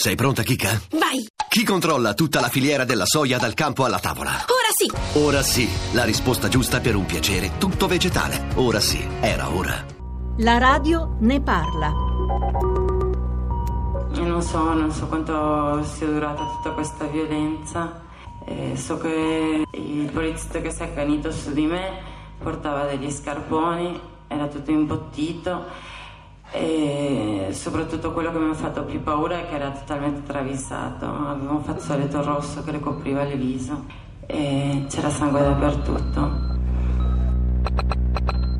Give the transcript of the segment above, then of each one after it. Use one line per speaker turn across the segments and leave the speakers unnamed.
Sei pronta, Kika?
Vai!
Chi controlla tutta la filiera della soia dal campo alla tavola?
Ora sì!
Ora sì, la risposta giusta per un piacere tutto vegetale. Ora sì, era ora.
La radio ne parla.
Io non so, non so quanto sia durata tutta questa violenza. Eh, so che il poliziotto che si è accanito su di me portava degli scarponi, era tutto imbottito e soprattutto quello che mi ha fatto più paura è che era totalmente travisato, aveva un fazzoletto rosso che le copriva il viso e c'era sangue dappertutto.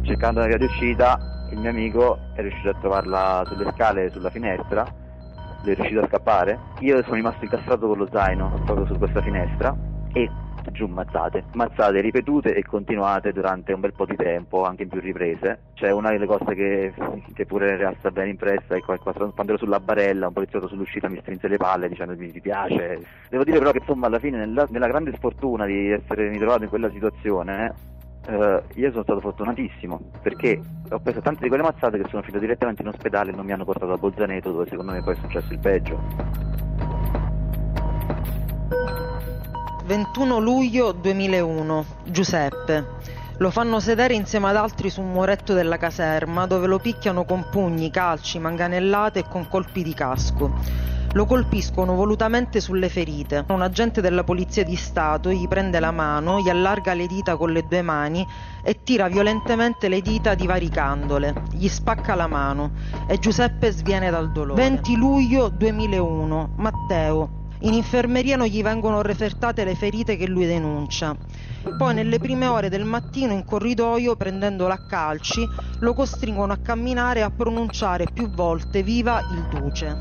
Cercando una via d'uscita, il mio amico è riuscito a trovarla sulle scale, sulla finestra, è riuscito a scappare. Io sono rimasto incastrato con lo zaino proprio su questa finestra e giù mazzate, mazzate ripetute e continuate durante un bel po' di tempo, anche in più riprese. C'è una delle cose che, che pure è rimasta bene impressa è quando ero sulla barella, un poliziotto sull'uscita mi strinse le palle dicendo mi piace. Devo dire però che insomma alla fine nella, nella grande sfortuna di essermi trovato in quella situazione Uh, io sono stato fortunatissimo perché ho preso tante di quelle mazzate che sono finito direttamente in ospedale e non mi hanno portato a Bolzaneto dove secondo me poi è successo il peggio.
21 luglio 2001, Giuseppe. Lo fanno sedere insieme ad altri su un muretto della caserma dove lo picchiano con pugni, calci, manganellate e con colpi di casco. Lo colpiscono volutamente sulle ferite. Un agente della Polizia di Stato gli prende la mano, gli allarga le dita con le due mani e tira violentemente le dita divaricandole. Gli spacca la mano e Giuseppe sviene dal dolore. 20 luglio 2001, Matteo. In infermeria non gli vengono refertate le ferite che lui denuncia. Poi nelle prime ore del mattino in corridoio, prendendolo a calci, lo costringono a camminare e a pronunciare più volte Viva il Duce.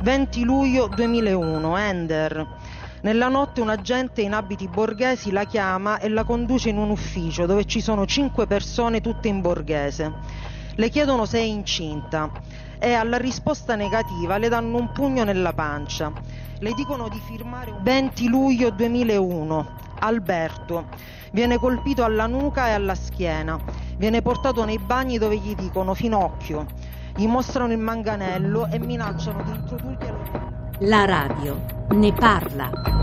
20 luglio 2001, Ender. Nella notte un agente in abiti borghesi la chiama e la conduce in un ufficio dove ci sono cinque persone tutte in borghese le chiedono se è incinta e alla risposta negativa le danno un pugno nella pancia. Le dicono di firmare un 20 luglio 2001. Alberto viene colpito alla nuca e alla schiena, viene portato nei bagni dove gli dicono finocchio, gli mostrano il manganello e minacciano di introdurglielo.
La radio ne parla.